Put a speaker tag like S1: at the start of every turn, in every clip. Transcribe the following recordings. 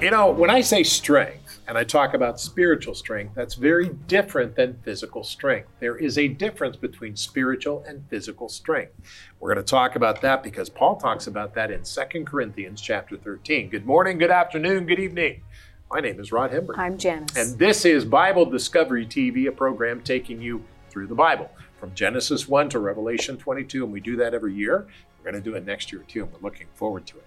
S1: You know, when I say strength and I talk about spiritual strength, that's very different than physical strength. There is a difference between spiritual and physical strength. We're going to talk about that because Paul talks about that in 2 Corinthians chapter 13. Good morning, good afternoon, good evening. My name is Rod Hembree.
S2: I'm Janice.
S1: And this is Bible Discovery TV, a program taking you through the Bible from Genesis 1 to Revelation 22. And we do that every year. We're going to do it next year too, and we're looking forward to it.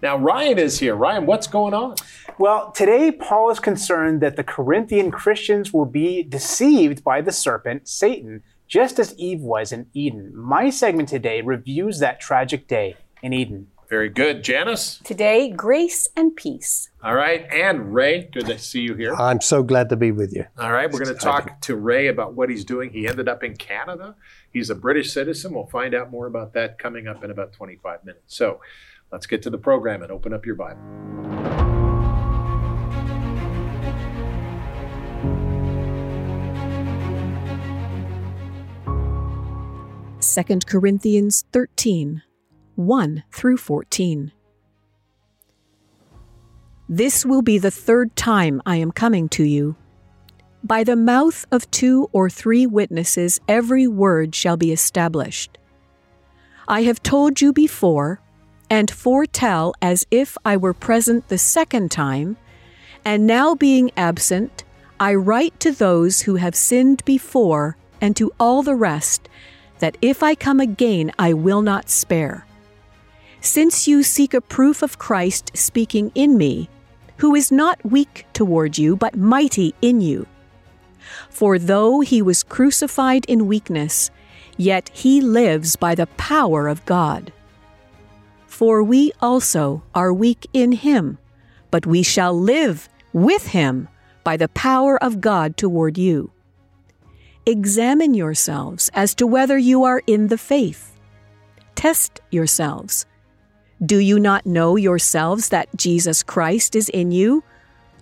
S1: Now, Ryan is here. Ryan, what's going on?
S3: Well, today Paul is concerned that the Corinthian Christians will be deceived by the serpent, Satan, just as Eve was in Eden. My segment today reviews that tragic day in Eden.
S1: Very good. Janice?
S2: Today, grace and peace.
S1: All right. And Ray, good to see you here.
S4: I'm so glad to be with you.
S1: All right. We're going to talk to Ray about what he's doing. He ended up in Canada. He's a British citizen. We'll find out more about that coming up in about 25 minutes. So, Let's get to the program and open up your Bible.
S5: Second Corinthians 13, 1 through 14. This will be the third time I am coming to you. By the mouth of two or three witnesses, every word shall be established. I have told you before and foretell as if I were present the second time, and now being absent, I write to those who have sinned before and to all the rest, that if I come again, I will not spare. Since you seek a proof of Christ speaking in me, who is not weak toward you, but mighty in you. For though he was crucified in weakness, yet he lives by the power of God. For we also are weak in him, but we shall live with him by the power of God toward you. Examine yourselves as to whether you are in the faith. Test yourselves. Do you not know yourselves that Jesus Christ is in you?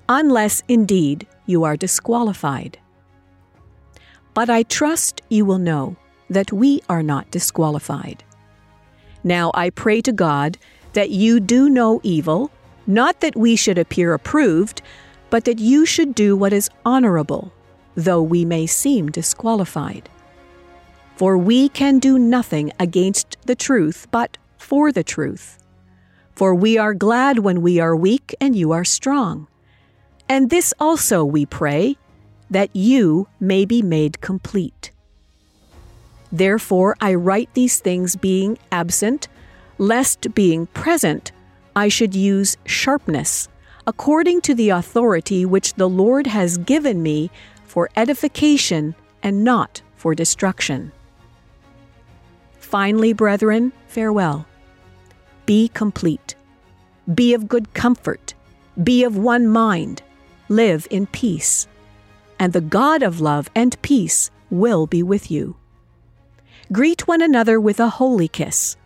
S5: Unless indeed you are disqualified. But I trust you will know that we are not disqualified. Now I pray to God that you do no evil, not that we should appear approved, but that you should do what is honorable, though we may seem disqualified. For we can do nothing against the truth, but for the truth. For we are glad when we are weak and you are strong. And this also we pray, that you may be made complete. Therefore, I write these things being absent, lest being present, I should use sharpness, according to the authority which the Lord has given me for edification and not for destruction. Finally, brethren, farewell. Be complete. Be of good comfort. Be of one mind. Live in peace. And the God of love and peace will be with you. Greet one another with a holy kiss.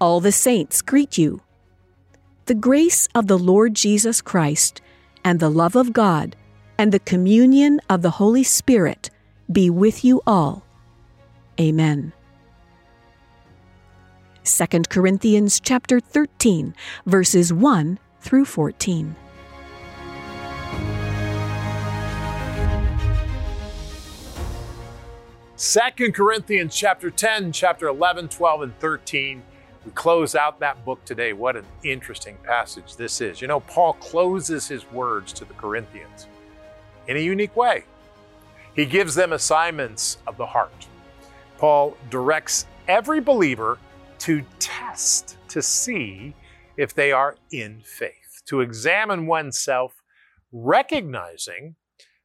S5: All the saints greet you. The grace of the Lord Jesus Christ, and the love of God, and the communion of the Holy Spirit be with you all. Amen. 2 Corinthians chapter 13 verses 1 through 14.
S1: 2 Corinthians chapter 10, chapter 11, 12, and 13. We close out that book today. What an interesting passage this is. You know, Paul closes his words to the Corinthians in a unique way. He gives them assignments of the heart. Paul directs every believer to test to see if they are in faith, to examine oneself, recognizing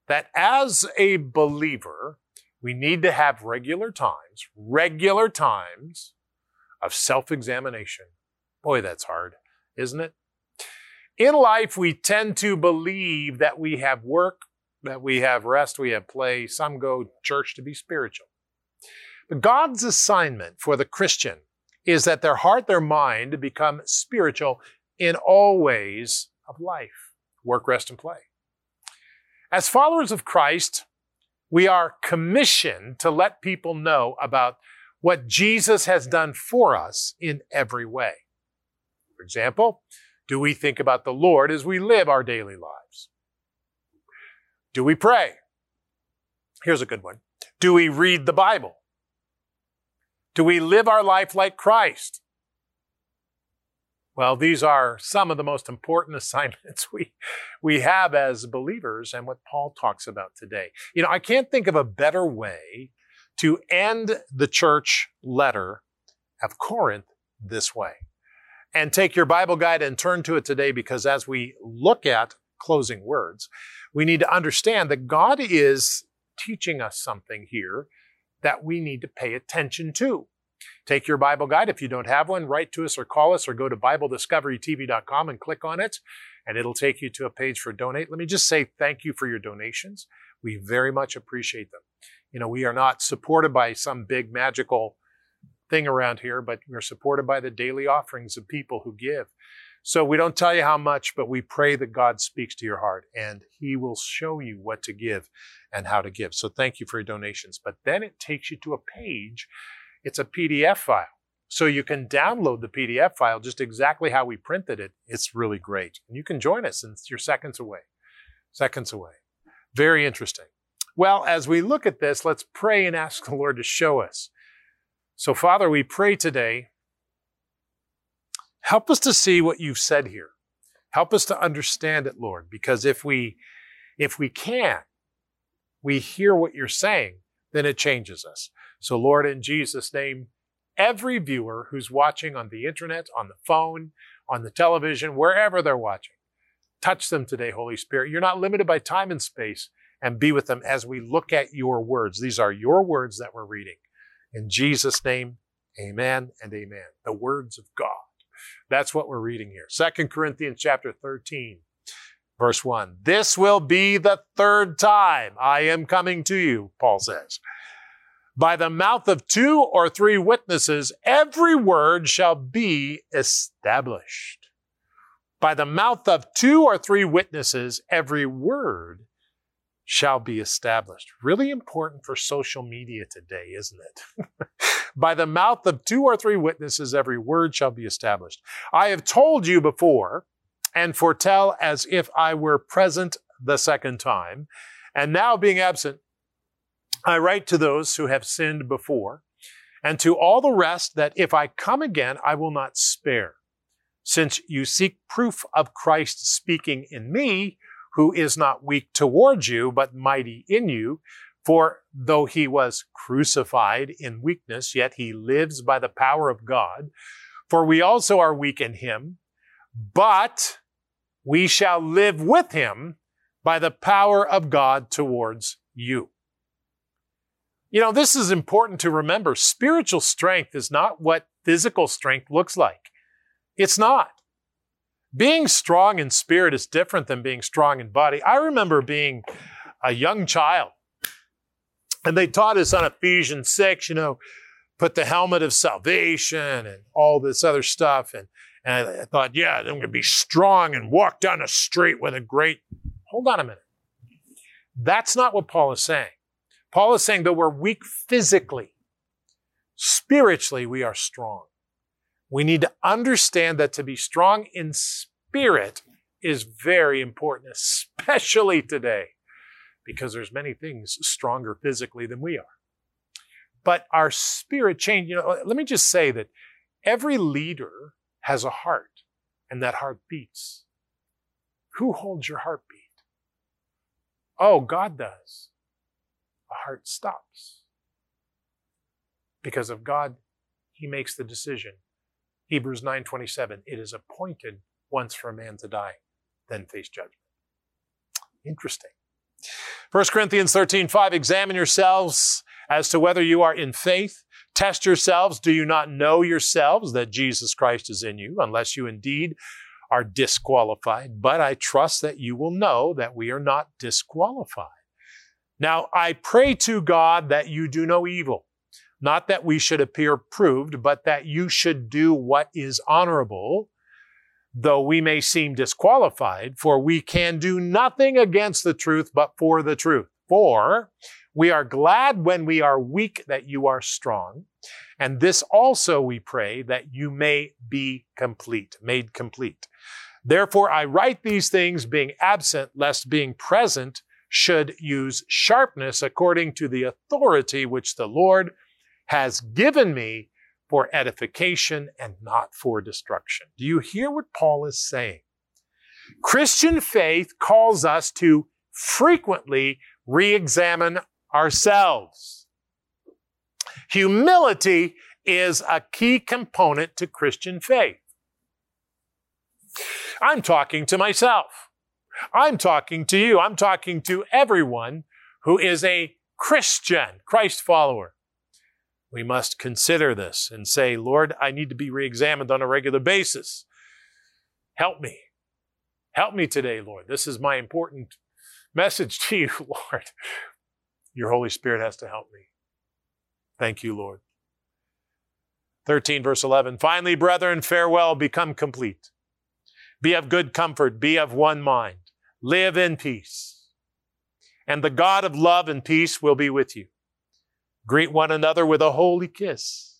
S1: that as a believer, we need to have regular times, regular times of self examination. Boy, that's hard, isn't it? In life, we tend to believe that we have work, that we have rest, we have play. Some go church to be spiritual. But God's assignment for the Christian is that their heart, their mind become spiritual in all ways of life work, rest, and play. As followers of Christ, we are commissioned to let people know about what Jesus has done for us in every way. For example, Do we think about the Lord as we live our daily lives? Do we pray? Here's a good one. Do we read the Bible? Do we live our life like Christ? Well, these are some of the most important assignments we, we have as believers and what Paul talks about today. You know, I can't think of a better way to end the church letter of Corinth this way. And take your Bible guide and turn to it today because as we look at closing words, we need to understand that God is teaching us something here that we need to pay attention to. Take your Bible guide. If you don't have one, write to us or call us or go to BibleDiscoveryTV.com and click on it, and it'll take you to a page for donate. Let me just say thank you for your donations. We very much appreciate them. You know, we are not supported by some big magical thing around here, but we're supported by the daily offerings of people who give. So we don't tell you how much, but we pray that God speaks to your heart and He will show you what to give and how to give. So thank you for your donations. But then it takes you to a page. It's a PDF file. So you can download the PDF file just exactly how we printed it. It's really great. And you can join us and you're seconds away. Seconds away. Very interesting. Well, as we look at this, let's pray and ask the Lord to show us. So, Father, we pray today Help us to see what you've said here. Help us to understand it, Lord, because if we, if we can, we hear what you're saying, then it changes us. So Lord, in Jesus' name, every viewer who's watching on the internet, on the phone, on the television, wherever they're watching, touch them today, Holy Spirit. You're not limited by time and space and be with them as we look at your words. These are your words that we're reading. In Jesus' name, amen and amen. The words of God. That's what we're reading here. Second Corinthians chapter 13, verse 1. This will be the third time I am coming to you, Paul says. By the mouth of two or three witnesses, every word shall be established. By the mouth of two or three witnesses, every word shall be established. Really important for social media today, isn't it? By the mouth of two or three witnesses, every word shall be established. I have told you before and foretell as if I were present the second time. And now being absent, I write to those who have sinned before and to all the rest that if I come again, I will not spare. Since you seek proof of Christ speaking in me, who is not weak towards you, but mighty in you. For though he was crucified in weakness, yet he lives by the power of God. For we also are weak in him, but we shall live with him by the power of God towards you. You know, this is important to remember. Spiritual strength is not what physical strength looks like. It's not. Being strong in spirit is different than being strong in body. I remember being a young child, and they taught us on Ephesians 6, you know, put the helmet of salvation and all this other stuff. And, and I thought, yeah, I'm going to be strong and walk down the street with a great. Hold on a minute. That's not what Paul is saying. Paul is saying that we're weak physically, spiritually, we are strong. We need to understand that to be strong in spirit is very important, especially today, because there's many things stronger physically than we are. But our spirit change, you know, let me just say that every leader has a heart, and that heart beats. Who holds your heartbeat? Oh, God does. A heart stops. Because of God, He makes the decision Hebrews 9:27, it is appointed once for a man to die, then face judgment. Interesting. 1 Corinthians 13:5, examine yourselves as to whether you are in faith. Test yourselves. Do you not know yourselves that Jesus Christ is in you, unless you indeed are disqualified? But I trust that you will know that we are not disqualified. Now, I pray to God that you do no evil not that we should appear proved, but that you should do what is honorable, though we may seem disqualified, for we can do nothing against the truth but for the truth. For we are glad when we are weak that you are strong. And this also we pray that you may be complete, made complete. Therefore, I write these things being absent, lest being present should use sharpness according to the authority which the Lord has given me for edification and not for destruction. Do you hear what Paul is saying? Christian faith calls us to frequently re examine ourselves. Humility is a key component to Christian faith. I'm talking to myself. I'm talking to you. I'm talking to everyone who is a Christian, Christ follower. We must consider this and say, Lord, I need to be re examined on a regular basis. Help me. Help me today, Lord. This is my important message to you, Lord. Your Holy Spirit has to help me. Thank you, Lord. 13, verse 11. Finally, brethren, farewell, become complete. Be of good comfort, be of one mind, live in peace. And the God of love and peace will be with you. Greet one another with a holy kiss.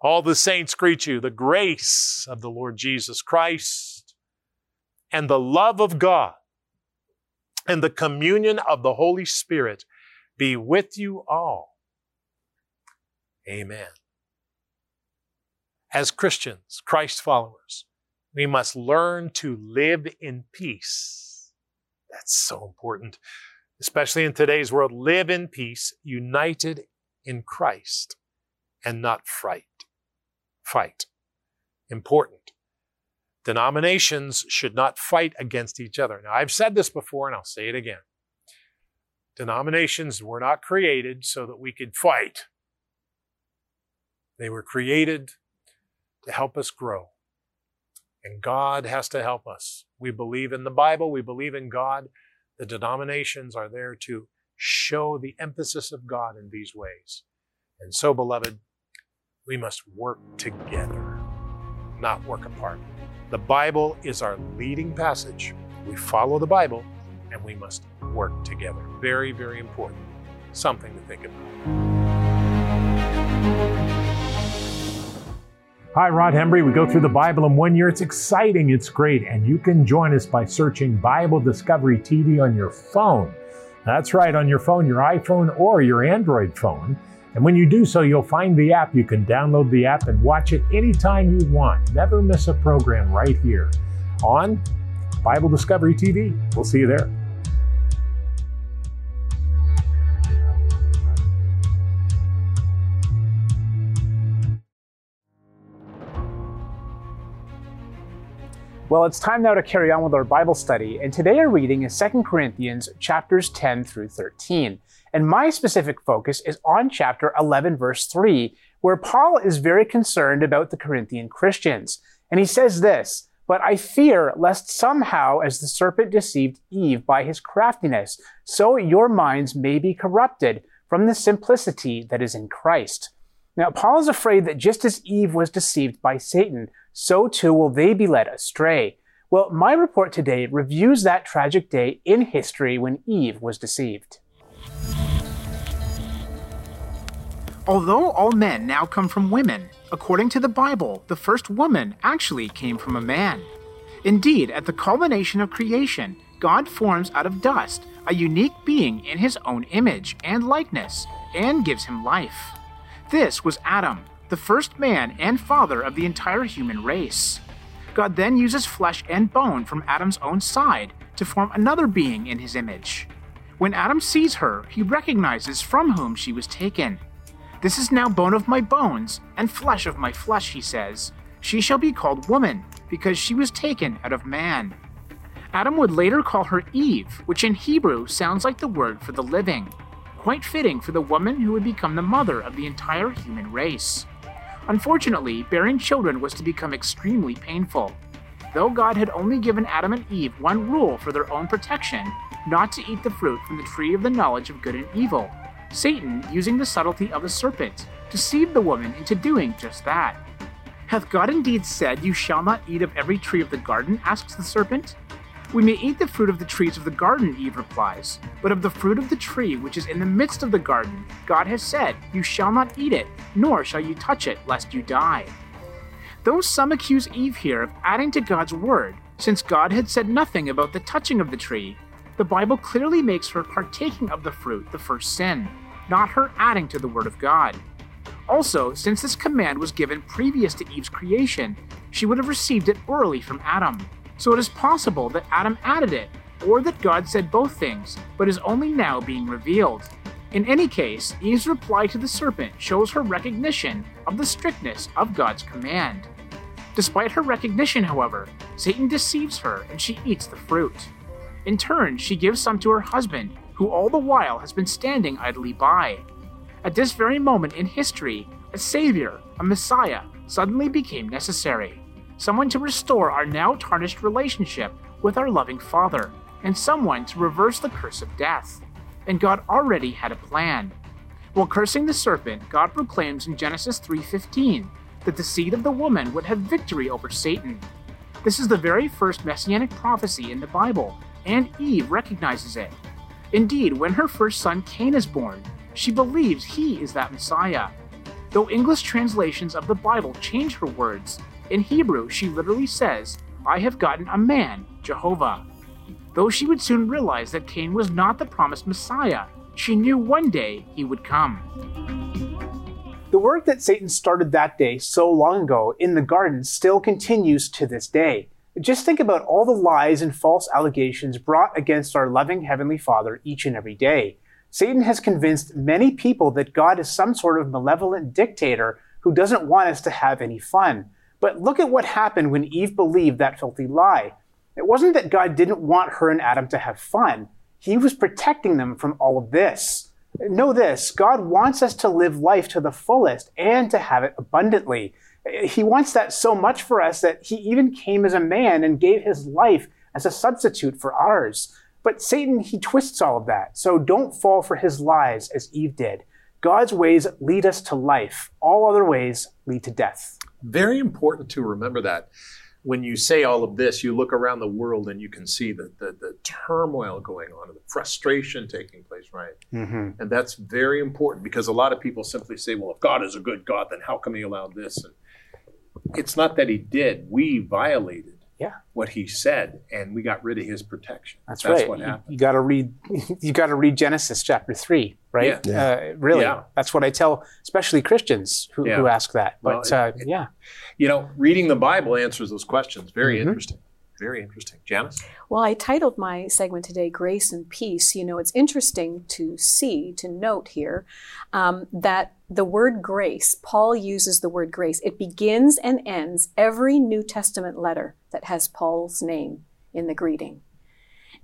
S1: All the saints greet you. The grace of the Lord Jesus Christ and the love of God and the communion of the Holy Spirit be with you all. Amen. As Christians, Christ followers, we must learn to live in peace. That's so important especially in today's world, live in peace, united in Christ, and not fright. Fight. Important. Denominations should not fight against each other. Now, I've said this before and I'll say it again. Denominations were not created so that we could fight. They were created to help us grow. And God has to help us. We believe in the Bible, we believe in God. The denominations are there to show the emphasis of God in these ways. And so, beloved, we must work together, not work apart. The Bible is our leading passage. We follow the Bible and we must work together. Very, very important. Something to think about.
S3: Hi, Rod Hembree. We go through the Bible in one year. It's exciting, it's great, and you can join us by searching Bible Discovery TV on your phone. That's right, on your phone, your iPhone or your Android phone. And when you do so, you'll find the app. You can download the app and watch it anytime you want. Never miss a program right here on Bible Discovery TV. We'll see you there.
S6: Well, it's time now to carry on with our Bible study, and today our reading is 2 Corinthians chapters 10 through 13. And my specific focus is on chapter 11, verse 3, where Paul is very concerned about the Corinthian Christians. And he says this, But I fear lest somehow, as the serpent deceived Eve by his craftiness, so your minds may be corrupted from the simplicity that is in Christ. Now, Paul is afraid that just as Eve was deceived by Satan, so too will they be led astray. Well, my report today reviews that tragic day in history when Eve was deceived. Although all men now come from women, according to the Bible, the first woman actually came from a man. Indeed, at the culmination of creation, God forms out of dust a unique being in his own image and likeness and gives him life. This was Adam, the first man and father of the entire human race. God then uses flesh and bone from Adam's own side to form another being in his image. When Adam sees her, he recognizes from whom she was taken. This is now bone of my bones and flesh of my flesh, he says. She shall be called woman, because she was taken out of man. Adam would later call her Eve, which in Hebrew sounds like the word for the living quite fitting for the woman who would become the mother of the entire human race. Unfortunately, bearing children was to become extremely painful. Though God had only given Adam and Eve one rule for their own protection not to eat the fruit from the tree of the knowledge of good and evil, Satan, using the subtlety of a serpent, deceived the woman into doing just that. Hath God indeed said, You shall not eat of every tree of the garden? asks the serpent. We may eat the fruit of the trees of the garden, Eve replies, but of the fruit of the tree which is in the midst of the garden, God has said, You shall not eat it, nor shall you touch it, lest you die. Though some accuse Eve here of adding to God's word, Since God had said nothing about the touching of the tree, the Bible clearly makes her partaking of the fruit the first sin, not her adding to the Word of God. Also, since this command was given previous to Eve's creation, she would have received it orally from Adam. So it is possible that Adam added it, or that God said both things, but is only now being revealed. In any case, Eve's reply to the serpent shows her recognition of the strictness of God's command. Despite her recognition, however, Satan deceives her and she eats the fruit. In turn, she gives some to her husband, who all the while has been standing idly by. At this very moment in history, a savior, a messiah, suddenly became necessary. Someone to restore our now tarnished relationship with our loving Father, and someone to reverse the curse of death. And God already had a plan. While cursing the serpent, God proclaims in Genesis 3:15 that the seed of the woman would have victory over Satan. This is the very first messianic prophecy in the Bible, and Eve recognizes it. Indeed, when her first son Cain is born, she believes he is that Messiah. Though English translations of the Bible change her words, in Hebrew she literally says, I have gotten a man, Jehovah. Though she would soon realize that Cain was not the promised Messiah, she knew one day he would come.
S3: The work that Satan started that day so long ago in the garden still continues to this day. Just think about all the lies and false allegations brought against our loving Heavenly Father each and every day. Satan has convinced many people that God is some sort of malevolent dictator who doesn't want us to have any fun. But look at what happened when Eve believed that filthy lie. It wasn't that God didn't want her and Adam to have fun. He was protecting them from all of this. Know this God wants us to live life to the fullest and to have it abundantly. He wants that so much for us that he even came as a man and gave his life as a substitute for ours. But Satan, he twists all of that. So don't fall for his lies as Eve did. God's ways lead us to life. All other ways lead to death.
S1: Very important to remember that. When you say all of this, you look around the world and you can see the, the, the turmoil going on, and the frustration taking place, right?
S3: Mm-hmm.
S1: And that's very important because a lot of people simply say, well, if God is a good God, then how come he allowed this? And it's not that he did. We violated
S3: Yeah.
S1: what he said and we got rid of his protection.
S3: That's, right.
S1: what happened.
S3: You, got to read. You got to read Genesis chapter three, right?
S1: Yeah.
S3: Uh, really,
S1: Yeah.
S3: that's what I tell, especially Christians who,
S1: Yeah.
S3: who ask that.
S1: Well,
S3: But uh,
S1: it-
S3: yeah,
S1: You know, reading the Bible answers those questions. Very
S3: Mhm.
S1: interesting. Very interesting. Janice?
S5: Well, I titled my segment today Grace and Peace. You know, it's interesting to see, to note here, um, that the word grace, Paul uses the word grace. It begins and ends every New Testament letter that has Paul's name in the greeting.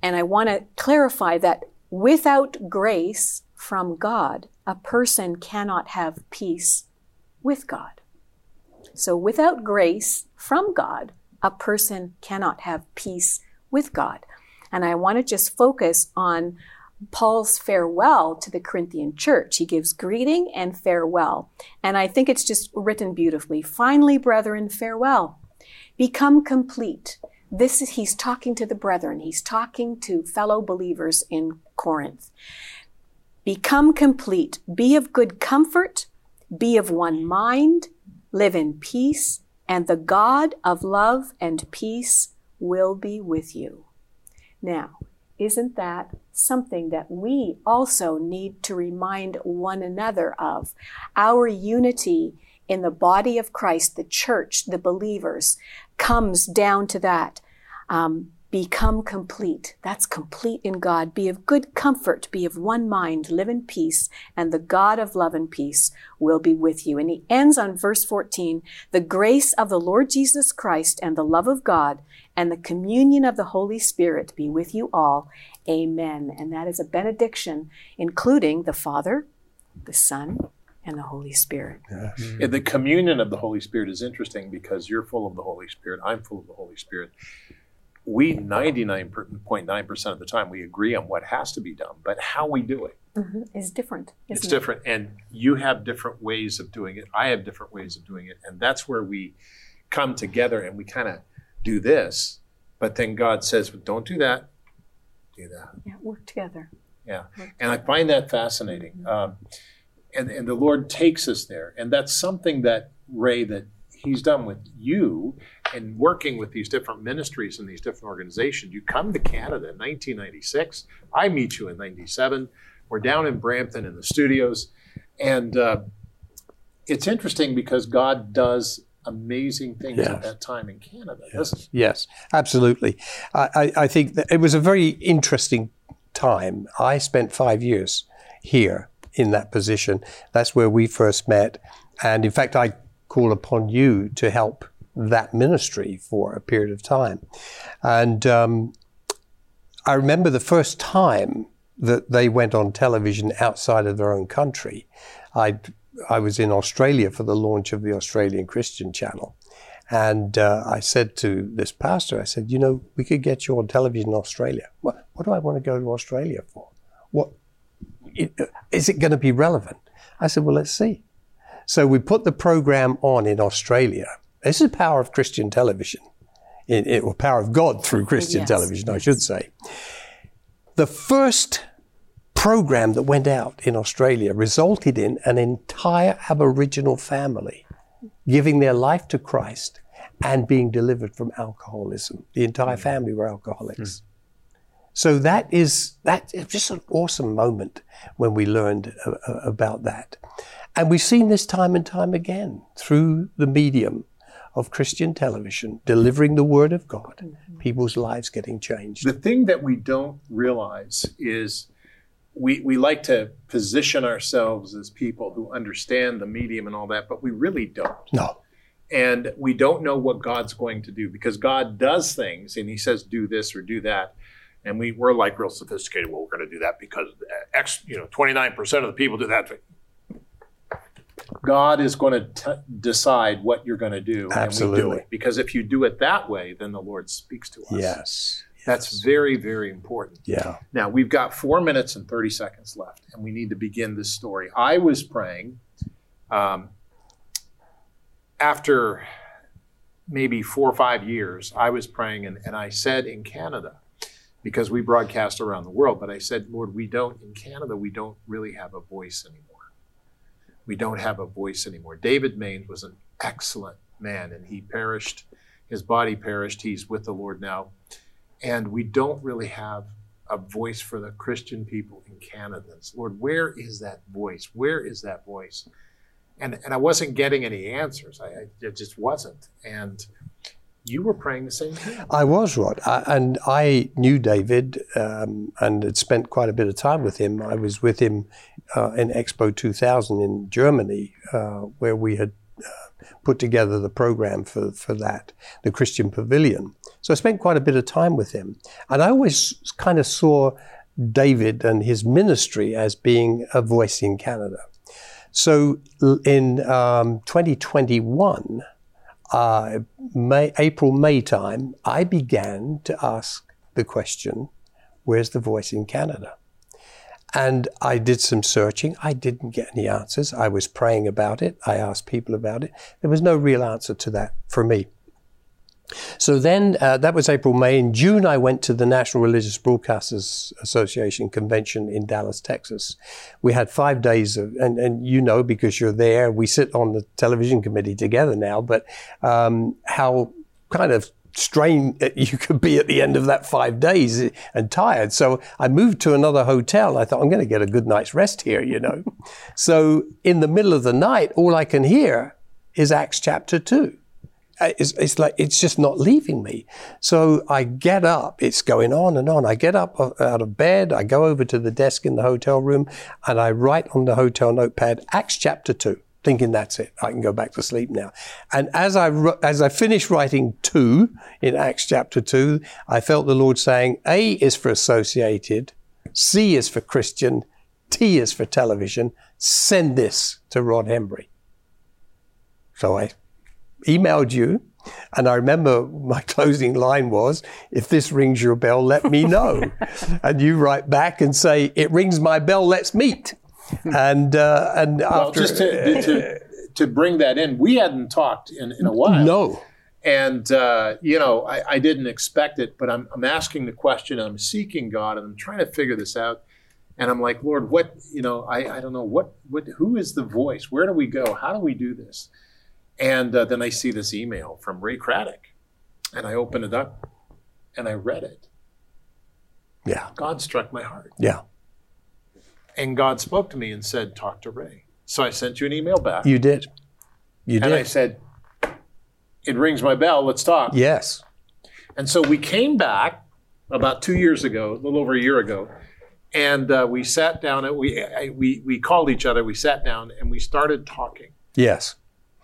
S5: And I want to clarify that without grace from God, a person cannot have peace with God. So without grace from God, a person cannot have peace with God. And I want to just focus on Paul's farewell to the Corinthian church. He gives greeting and farewell. And I think it's just written beautifully. Finally, brethren, farewell. Become complete. This is, he's talking to the brethren. He's talking to fellow believers in Corinth. Become complete. Be of good comfort. Be of one mind. Live in peace. And the God of love and peace will be with you. Now, isn't that something that we also need to remind one another of? Our unity in the body of Christ, the church, the believers, comes down to that. Um, become complete. That's complete in God. Be of good comfort. Be of one mind. Live in peace. And the God of love and peace will be with you. And he ends on verse 14 The grace of the Lord Jesus Christ and the love of God and the communion of the Holy Spirit be with you all. Amen. And that is a benediction, including the Father, the Son, and the Holy Spirit. Mm-hmm.
S1: Yeah, the communion of the Holy Spirit is interesting because you're full of the Holy Spirit. I'm full of the Holy Spirit. We 99.9% of the time we agree on what has to be done, but how we do it,
S5: Is different.
S1: it's
S5: it?
S1: different. And you have different ways of doing it. I have different ways of doing it. And that's where we come together and we kind of do this. But then God says, don't do that, do that.
S5: Yeah, work together.
S1: Yeah, and I find that fascinating. Um, and and the Lord takes us there, and that's something that Ray that He's done with you and working with these different ministries and these different organizations, you come to Canada in 1996. I meet you in 97. We're down in Brampton in the studios. And uh, it's interesting because God does amazing things
S7: Yes.
S1: at that time in Canada, doesn't he?
S7: Yes, absolutely. I, I, I think that it was a very interesting time. I spent five years here in that position. That's where we first met. And in fact, I call upon you to help that ministry for a period of time. And um, I remember the first time that they went on television outside of their own country. I I was in Australia for the launch of the Australian Christian Channel, and uh, I said to this pastor, I said, you know, we could get you on television in Australia. What, what do I want to go to Australia for? What is it going to be relevant? I said, well, let's see. So we put the program on in Australia. This is the power of Christian television, in, in, or power of God through Christian
S2: Yes.
S7: television, I should say. The first program that went out in Australia resulted in an entire Aboriginal family giving their life to Christ and being delivered from alcoholism. The entire hmm. family were alcoholics. Hmm. So that is that is just an awesome moment when we learned uh, uh, about that, and we've seen this time and time again through the medium of Christian television, delivering the word of God, people's lives getting changed.
S1: The thing that we don't realize is we, we like to position ourselves as people who understand the medium and all that, but we really don't.
S7: No,
S1: And we don't know what God's going to do because God does things and He says, do this or do that. And we, we're like real sophisticated. Well, we're going to do that because X, you know, 29% of the people do that. God is going to t- decide what you're going to do. And we do
S7: Absolutely.
S1: it. Because if you do it that way, then the Lord speaks to us.
S7: yes,
S1: That's very, very important.
S7: yeah,
S1: Now, we've got four minutes and 30 seconds left, and we need to begin this story. I was praying um, after maybe four or five years, I was praying, and, and I said in Canada, because we broadcast around the world, but I said, Lord, we don't, in Canada, we don't really have a voice anymore. We don't have a voice anymore. David Mainse was an excellent man, and he perished. His body perished. He's with the Lord now and we don't really have a voice for the Christian people in Canada. Lord, where is that voice? Where is that voice? And and I wasn't getting any answers. I, I it just wasn't. And you were praying the same thing.
S7: I was Rod, I, and I knew David um, and had spent quite a bit of time with him. I was with him uh, in Expo 2000 in Germany, uh, where we had uh, put together the program for, for that, the Christian Pavilion. So I spent quite a bit of time with him. And I always kind of saw David and his ministry as being a voice in Canada. So in um, 2021, uh, May, April, May time, I began to ask the question, where's the voice in Canada? And I did some searching. I didn't get any answers. I was praying about it. I asked people about it. There was no real answer to that for me. So then, uh, that was April, May. In June, I went to the National Religious Broadcasters Association convention in Dallas, Texas. We had five days of, and, and you know, because you're there, we sit on the television committee together now, but um, how kind of strained you could be at the end of that five days and tired. So I moved to another hotel. I thought, I'm going to get a good night's rest here, you know. so in the middle of the night, all I can hear is Acts chapter 2 it's, it's like it's just not leaving me. So I get up. It's going on and on. I get up out of bed. I go over to the desk in the hotel room, and I write on the hotel notepad Acts chapter two, thinking that's it. I can go back to sleep now. And as I as I finished writing two in Acts chapter two, I felt the Lord saying, A is for associated, C is for Christian, T is for television. Send this to Rod Hembree. So I emailed you, and I remember my closing line was, "If this rings your bell, let me know." and you write back and say, "It rings my bell. Let's meet." and uh, and
S1: Well,
S7: after
S1: just to, to to bring that in, we hadn't talked in, in a while.
S7: no,
S1: And, uh, you know, I, I didn't expect it, but I'm, I'm asking the question, I'm seeking God, and I'm trying to figure this out. And I'm like, Lord, what, you know, I, I don't know, what, what, who is the voice? Where do we go? How do we do this? And uh, then I see this email from Ray Craddock. And I opened it up and I read it.
S7: Yeah.
S1: God struck my heart.
S7: Yeah.
S1: And God spoke to me and said, Talk to Ray. So I sent you an email back.
S7: You did. You did.
S1: and I said, It rings my bell. Let's talk.
S7: yes.
S1: And so we came back about two years ago, a little over a year ago, and uh, we sat down and we, I, we, we called each other. We sat down and we started talking.
S7: Yes.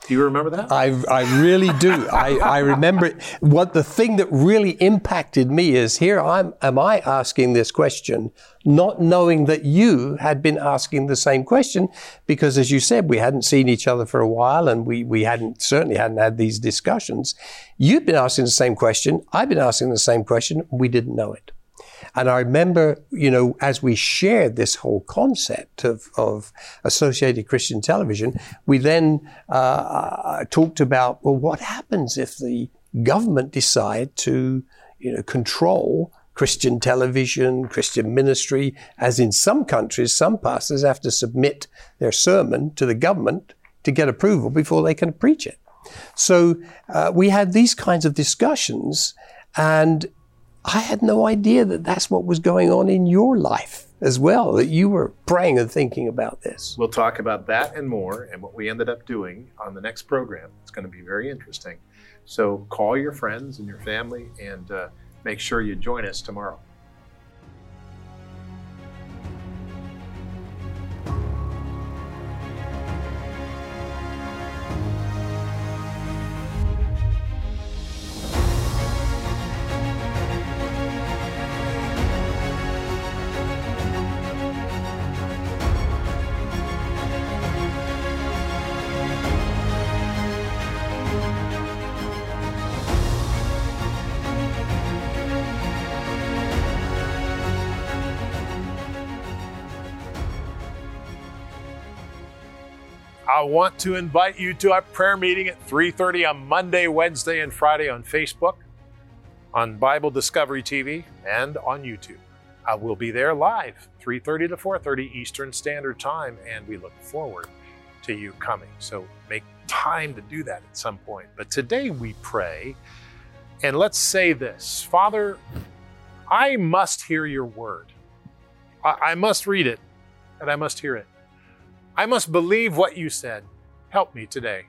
S1: Do you remember that?
S7: I, I really do. I, I remember it. What the thing that really impacted me is here I'm am I asking this question, not knowing that you had been asking the same question, because as you said, we hadn't seen each other for a while and we, we hadn't certainly hadn't had these discussions. You'd been asking the same question, I've been asking the same question, we didn't know it. And I remember, you know, as we shared this whole concept of, of Associated Christian Television, we then uh, talked about, well, what happens if the government decide to, you know, control Christian television, Christian ministry, as in some countries, some pastors have to submit their sermon to the government to get approval before they can preach it. So uh, we had these kinds of discussions, and I had no idea that that's what was going on in your life as well, that you were praying and thinking about this.
S1: We'll talk about that and more and what we ended up doing on the next program. It's going to be very interesting. So call your friends and your family and uh, make sure you join us tomorrow. I want to invite you to our prayer meeting at 3:30 on Monday, Wednesday, and Friday on Facebook, on Bible Discovery TV, and on YouTube. I will be there live, 3:30 to 4:30 Eastern Standard Time, and we look forward to you coming. So make time to do that at some point. But today we pray, and let's say this, Father, I must hear your word. I, I must read it, and I must hear it. I must believe what you said. Help me today.